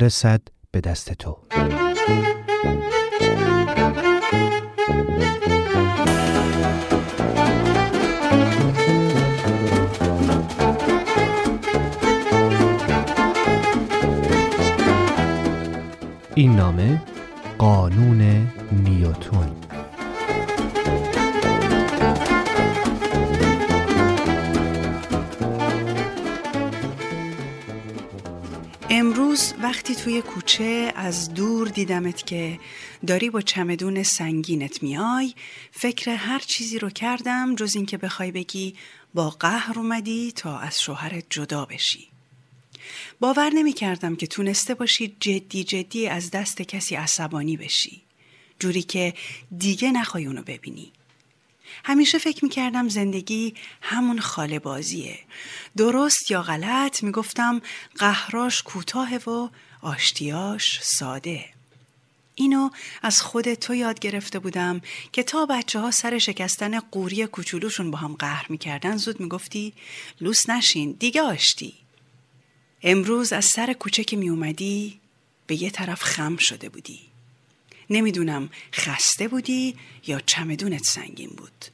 برسد به دست تو. این نامه قانون نیوتون امروز وقتی توی کوچه از دور دیدمت که داری با چمدون سنگینت میای فکر هر چیزی رو کردم جز اینکه بخوای بگی با قهر اومدی تا از شوهرت جدا بشی. باور نمی کردم که تونسته باشی جدی جدی از دست کسی عصبانی بشی. جوری که دیگه نخوای اونو ببینی. همیشه فکر می‌کردم زندگی همون خاله بازیه. درست یا غلط می‌گفتم قهراش کوتاه و آشتیاش ساده. اینو از خود تو یاد گرفته بودم که تا بچه ها سر شکستن قوری کوچولوشون با هم قهر می‌کردن زود می‌گفتی لوس نشین دیگه آشتی. امروز از سر کوچه که میومدی به یه طرف خم شده بودی. نمی‌دونم خسته بودی یا چمدونت سنگین بود.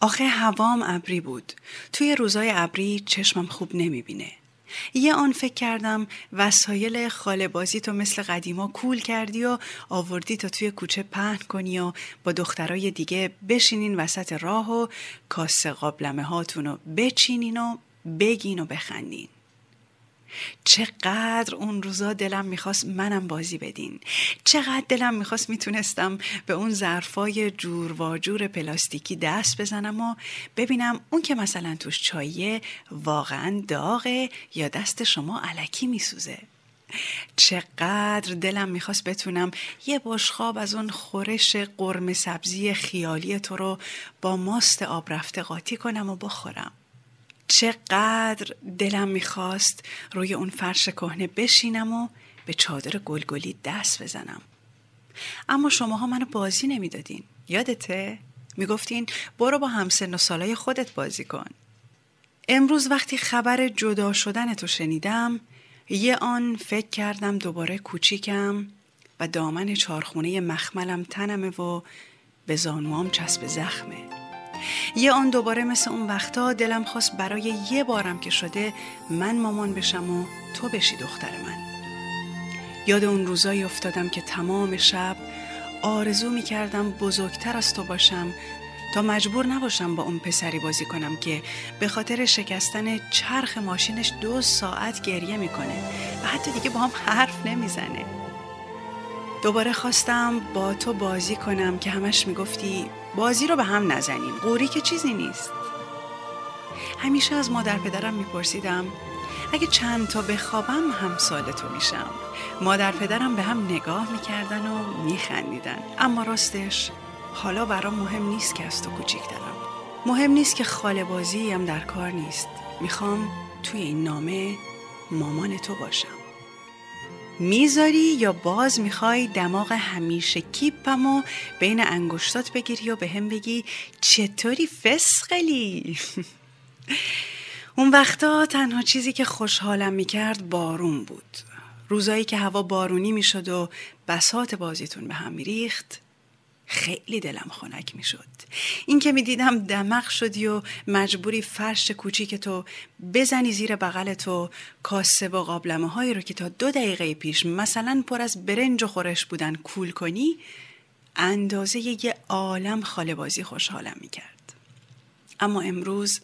آخه هوام ابری بود. توی روزای ابری چشمم خوب نمی‌بینه. یه آن فکر کردم وسایل خاله بازی تو مثل قدیما کول کردی و آوردی تا توی کوچه پهن کنی و با دخترای دیگه بشینین وسط راه و کاسه قابلمه هاتون رو بچینین و بگین و بخندین. چقدر اون روزا دلم می‌خواست منم بازی بدین. چقدر دلم می‌خواست می‌تونستم به اون ظرفای جور و جور پلاستیکی دست بزنم و ببینم اون که مثلا توش چاییه واقعا داغه یا دست شما علکی میسوزه. چقدر دلم می‌خواست بتونم یه بشخاب از اون خورش قرم سبزی خیالی تو رو با ماست آب رفته قاطی کنم و بخورم. چقدر دلم می‌خواست روی اون فرش کهنه بشینم و به چادر گلگلی دست بزنم. اما شماها منو بازی نمی‌دادین. یادته؟ می‌گفتین برو با همسن و سالای خودت بازی کن. امروز وقتی خبر جدا شدن تو شنیدم یه آن فکر کردم دوباره کوچیکم و دامن چارخونه مخملم تنمه و به زانوام چسب زخمه. یه آن دوباره مثل اون وقتا دلم خواست برای یه بارم که شده من مامان بشم و تو بشی دختر من. یاد اون روزایی افتادم که تمام شب آرزو می کردم بزرگتر از تو باشم تا مجبور نباشم با اون پسری بازی کنم که به خاطر شکستن چرخ ماشینش دو ساعت گریه می‌کنه و حتی دیگه با هم حرف نمی‌زنه. دوباره خواستم با تو بازی کنم که همش می‌گفتی بازی رو به هم نزنیم. قوری که چیزی نیست. همیشه از مادر پدرم میپرسیدم اگه چند تا بخوابم هم سال تو میشم. مادر پدرم به هم نگاه می‌کردن و میخندیدن. اما راستش حالا برام مهم نیست که از تو کوچیکترم مهم نیست که خاله بازی هم در کار نیست. می‌خوام توی این نامه مامان تو باشم. می‌ذاری یا باز می‌خوای دماغ همیشه کیپم و بین انگشتات بگیری و به هم بگی چطوری فسقلی؟ اون وقتا تنها چیزی که خوشحالم می‌کرد بارون بود. روزایی که هوا بارونی می‌شد و بسات بازیتون به هم میریخت خیلی دلم خنک می‌شد. این که می‌دیدم دمق شدی و مجبوری فرش کوچیک تو بزنی زیر بغل تو کاسه و قابلمه هایی رو که تا دو دقیقه پیش مثلا پر از برنج و خورش بودن کول کنی اندازه یه عالم خاله بازی خوشحالم می‌کرد. اما امروز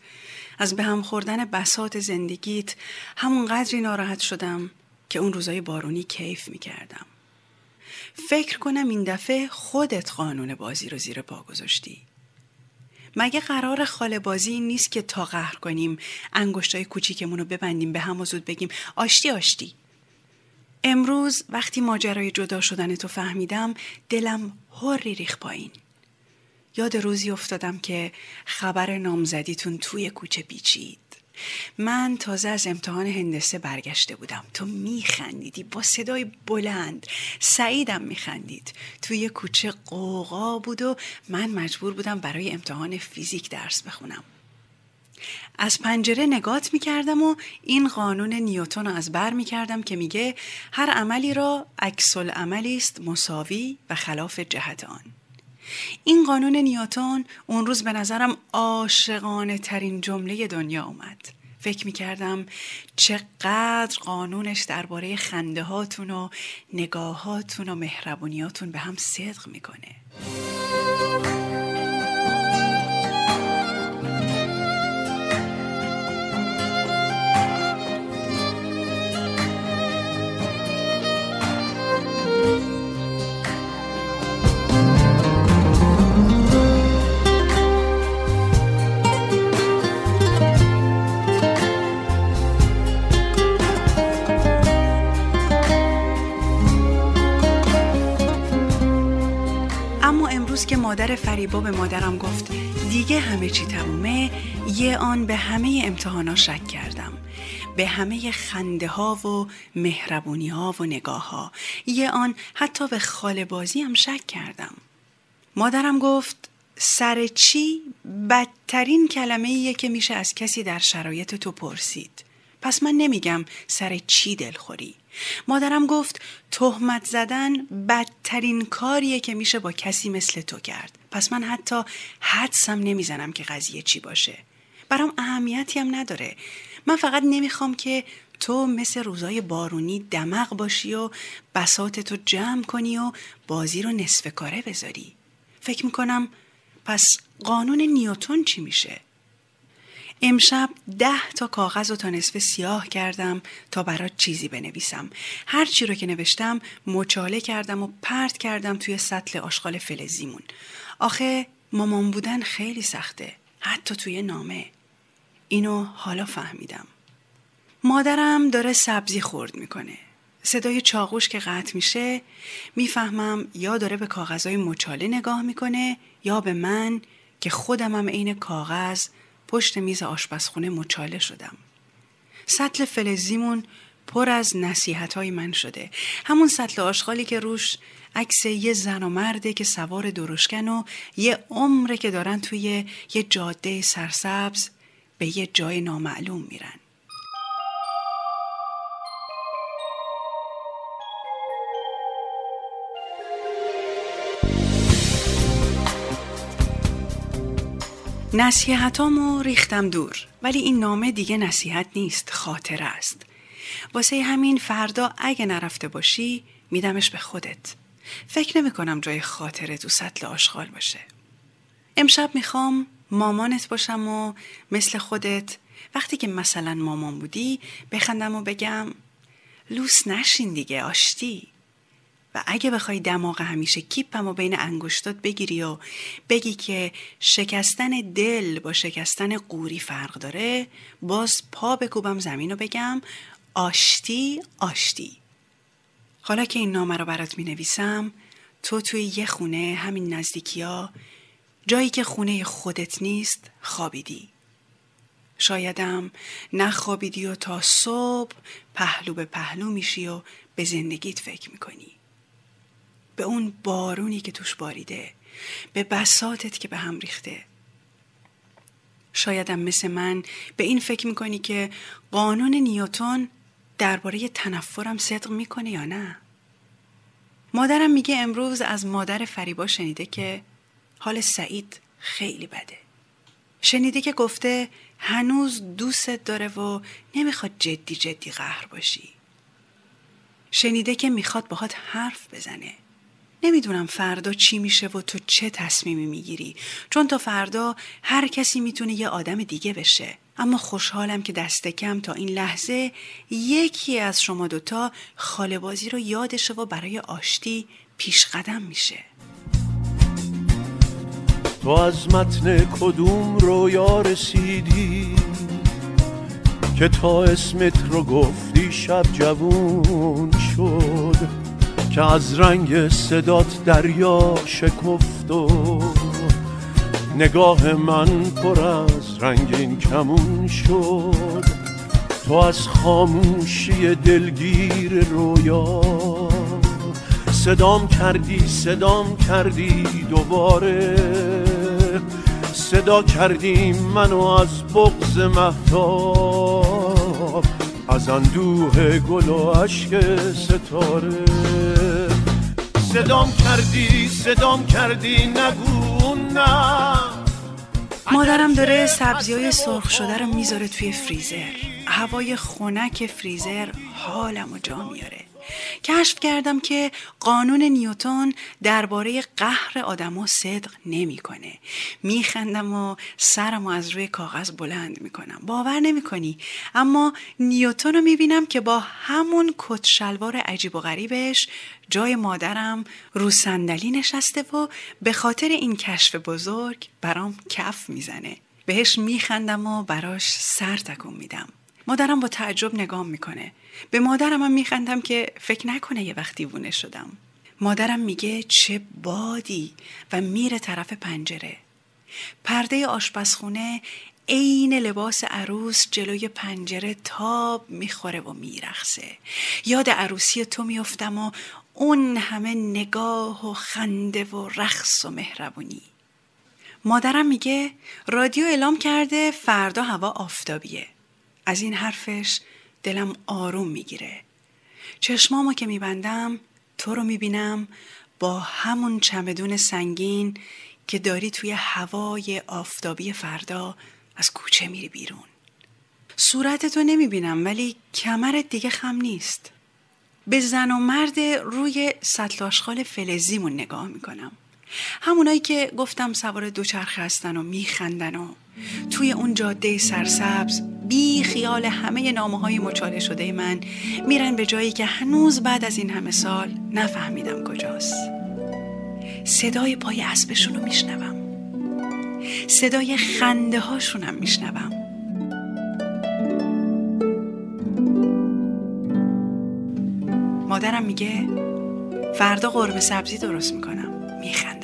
از به هم خوردن بسات زندگیت همون قدری ناراحت شدم که اون روزای بارونی کیف می‌کردم. فکر کنم این دفعه خودت قانون بازی رو زیر پا گذاشتی. مگه قرار خاله بازی نیست که تا قهر کنیم انگشتای کوچیکمون رو ببندیم به هم و زود بگیم آشتی آشتی. امروز وقتی ماجرای جدا شدن تو فهمیدم دلم هری ریخ پایین. یاد روزی افتادم که خبر نامزدیتون توی کوچه پیچید. من تازه از امتحان هندسه برگشته بودم. تو میخندیدی با صدای بلند. سعیدم میخندید. توی کوچه قوقا بود و من مجبور بودم برای امتحان فیزیک درس بخونم. از پنجره نگات می‌کردم و این قانون نیوتون رو از بر می‌کردم که میگه هر عملی را عکس عملی است مساوی و خلاف جهت آن. این قانون نیوتون اون روز به نظرم عاشقانه ترین جمله دنیا اومد. فکر می‌کردم چقدر قانونش درباره خنده هاتون و نگاهاتون و مهربونیاتون به هم صدق می‌کنه. مادر فریبا به مادرم گفت دیگه همه چی تمومه یه آن به همه امتحانا شک کردم. به همه خنده ها و مهربونی ها و نگاه ها. یه آن حتی به خاله بازی هم شک کردم. مادرم گفت سر چی؟ بدترین کلمه ایه که میشه از کسی در شرایط تو پرسید. پس من نمیگم سر چی دلخوری. مادرم گفت تهمت زدن بدترین کاریه که میشه با کسی مثل تو کرد. پس من حتی حدسم نمی‌زنم که قضیه چی باشه. برام اهمیتی هم نداره. من فقط نمی‌خوام که تو مثل روزای بارونی دمق باشی و بسات تو جمع کنی و بازی رو نصف کاره بذاری. فکر می‌کنم پس قانون نیوتون چی میشه؟ امشب ده تا کاغذ و تا نصف سیاه کردم تا برات چیزی بنویسم. هر چی رو که نوشتم مچاله کردم و پرت کردم توی سطل آشغال فلزیمون. آخه مامان بودن خیلی سخته. حتی توی نامه. اینو حالا فهمیدم. مادرم داره سبزی خورد می‌کنه. صدای چاقوش که قطع میشه می‌فهمم یا داره به کاغذهای مچاله نگاه می‌کنه یا به من که خودمم عین کاغذ پشت میز آشپزخونه مچاله شدم. سطل فلزیمون پر از نصیحت های من شده. همون سطل آشغالی که روش عکس یه زن و مرده که سوار درشکن و یه عمره که دارن توی یه جاده سرسبز به یه جای نامعلوم میرن. نصیحتامو ریختم دور ولی این نامه دیگه نصیحت نیست خاطره است. واسه همین فردا اگه نرفته باشی میدمش به خودت. فکر نمی کنم جای خاطره تو سطل آشغال باشه. امشب می‌خوام مامانت باشم و مثل خودت. وقتی که مثلا مامان بودی بخندم و بگم لوس نشین دیگه آشتی؟ و اگه بخوای دماغ همیشه کیپم و بین انگشتات بگیری و بگی که شکستن دل با شکستن قوری فرق داره باز پا بکوبم زمین و بگم. آشتی آشتی. حالا که این نامه رو برات می نویسم تو توی یه خونه همین نزدیکی ها جایی که خونه خودت نیست خوابیدی. شایدم نخوابیدی و تا صبح پهلو به پهلو میشی و به زندگیت فکر می‌کنی. به اون بارونی که توش باریده به بساتت که به هم ریخته. شایدم مثل من به این فکر می‌کنی که قانون نیوتون درباره تنفرم صدق می‌کنه یا نه؟ مادرم میگه امروز از مادر فریبا شنیده که حال سعید خیلی بده. شنیده که گفته هنوز دوستت داره و نمی‌خواد جدی جدی قهر باشی. شنیده که می‌خواد باهات حرف بزنه. نمی‌دونم فردا چی میشه و تو چه تصمیمی می‌گیری. چون تا فردا هر کسی می‌تونه یه آدم دیگه بشه. اما خوشحالم که دست کم تا این لحظه یکی از شما دوتا خالبازی رو یادشه و برای آشتی پیش قدم میشه. تو از متن کدوم رویا رسیدی که تا اسمت رو گفتی شب جوون شد؟ که از رنگ صدات دریا شکفت و نگاه من پر از رنگین کمون شد. تو از خاموشی دلگیر رویا صدام کردی صدام کردی دوباره. صدا کردیم منو از بغز مهتاب از اندوه گل و عشق ستاره. صدام کردی صدام کردی نگو نه. مادرم داره سبزی های سرخ شده رو می‌ذاره توی فریزر. هوای خنک فریزر حالم و جا میاره. کشف کردم که قانون نیوتون درباره قهر آدما صدق نمی‌کنه میخندم و سرمو از روی کاغذ بلند می‌کنم باور نمی‌کنی اما نیوتون رو می‌بینم که با همون کت شلوار عجیب و غریبش جای مادرم رو صندلی نشسته و به خاطر این کشف بزرگ برام کف می‌زنه. بهش میخندم و براش سر تکون میدم. مادرم با تعجب نگام می‌کنه. به مادرم هم میخندم که فکر نکنه یه وقتی وونه شدم. مادرم میگه چه بادی و میره طرف پنجره. پرده آشپزخونه عین لباس عروس جلوی پنجره تاب می‌خوره و میرخصه یاد عروسی تو میفتم و اون همه نگاه و خنده و رقص و مهربونی. مادرم میگه رادیو اعلام کرده فردا هوا آفتابیه. از این حرفش دلم آروم می‌گیره. چشمامو که میبندم تو رو می‌بینم با همون چمدون سنگین که داری توی هوای آفتابی فردا از کوچه میری بیرون. صورتتو نمی‌بینم ولی کمرت دیگه خم نیست. به زن و مرد روی سطل آشغال فلزیمون نگاه می‌کنم. همونایی که گفتم سوار دوچرخه هستن و میخندن و توی اون جاده سرسبز بی خیال همه نامه های مچاله شده من میرن به جایی که هنوز بعد از این همه سال نفهمیدم کجاست. صدای پای اسبشون رو میشنوم. صدای خنده هاشونم میشنوم. مادرم میگه فردا قرمه سبزی درست می‌کنم. میخندم.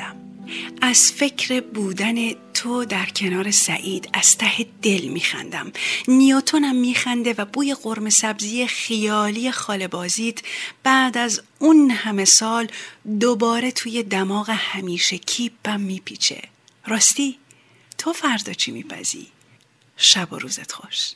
از فکر بودن تو در کنار سعید از ته دل میخندم. نیوتونم میخنده و بوی قرم سبزی خیالی خاله بازیت بعد از اون همه سال دوباره توی دماغ همیشه کیپم میپیچه. راستی تو فردا چی میپزی؟ شب و روزت خوش.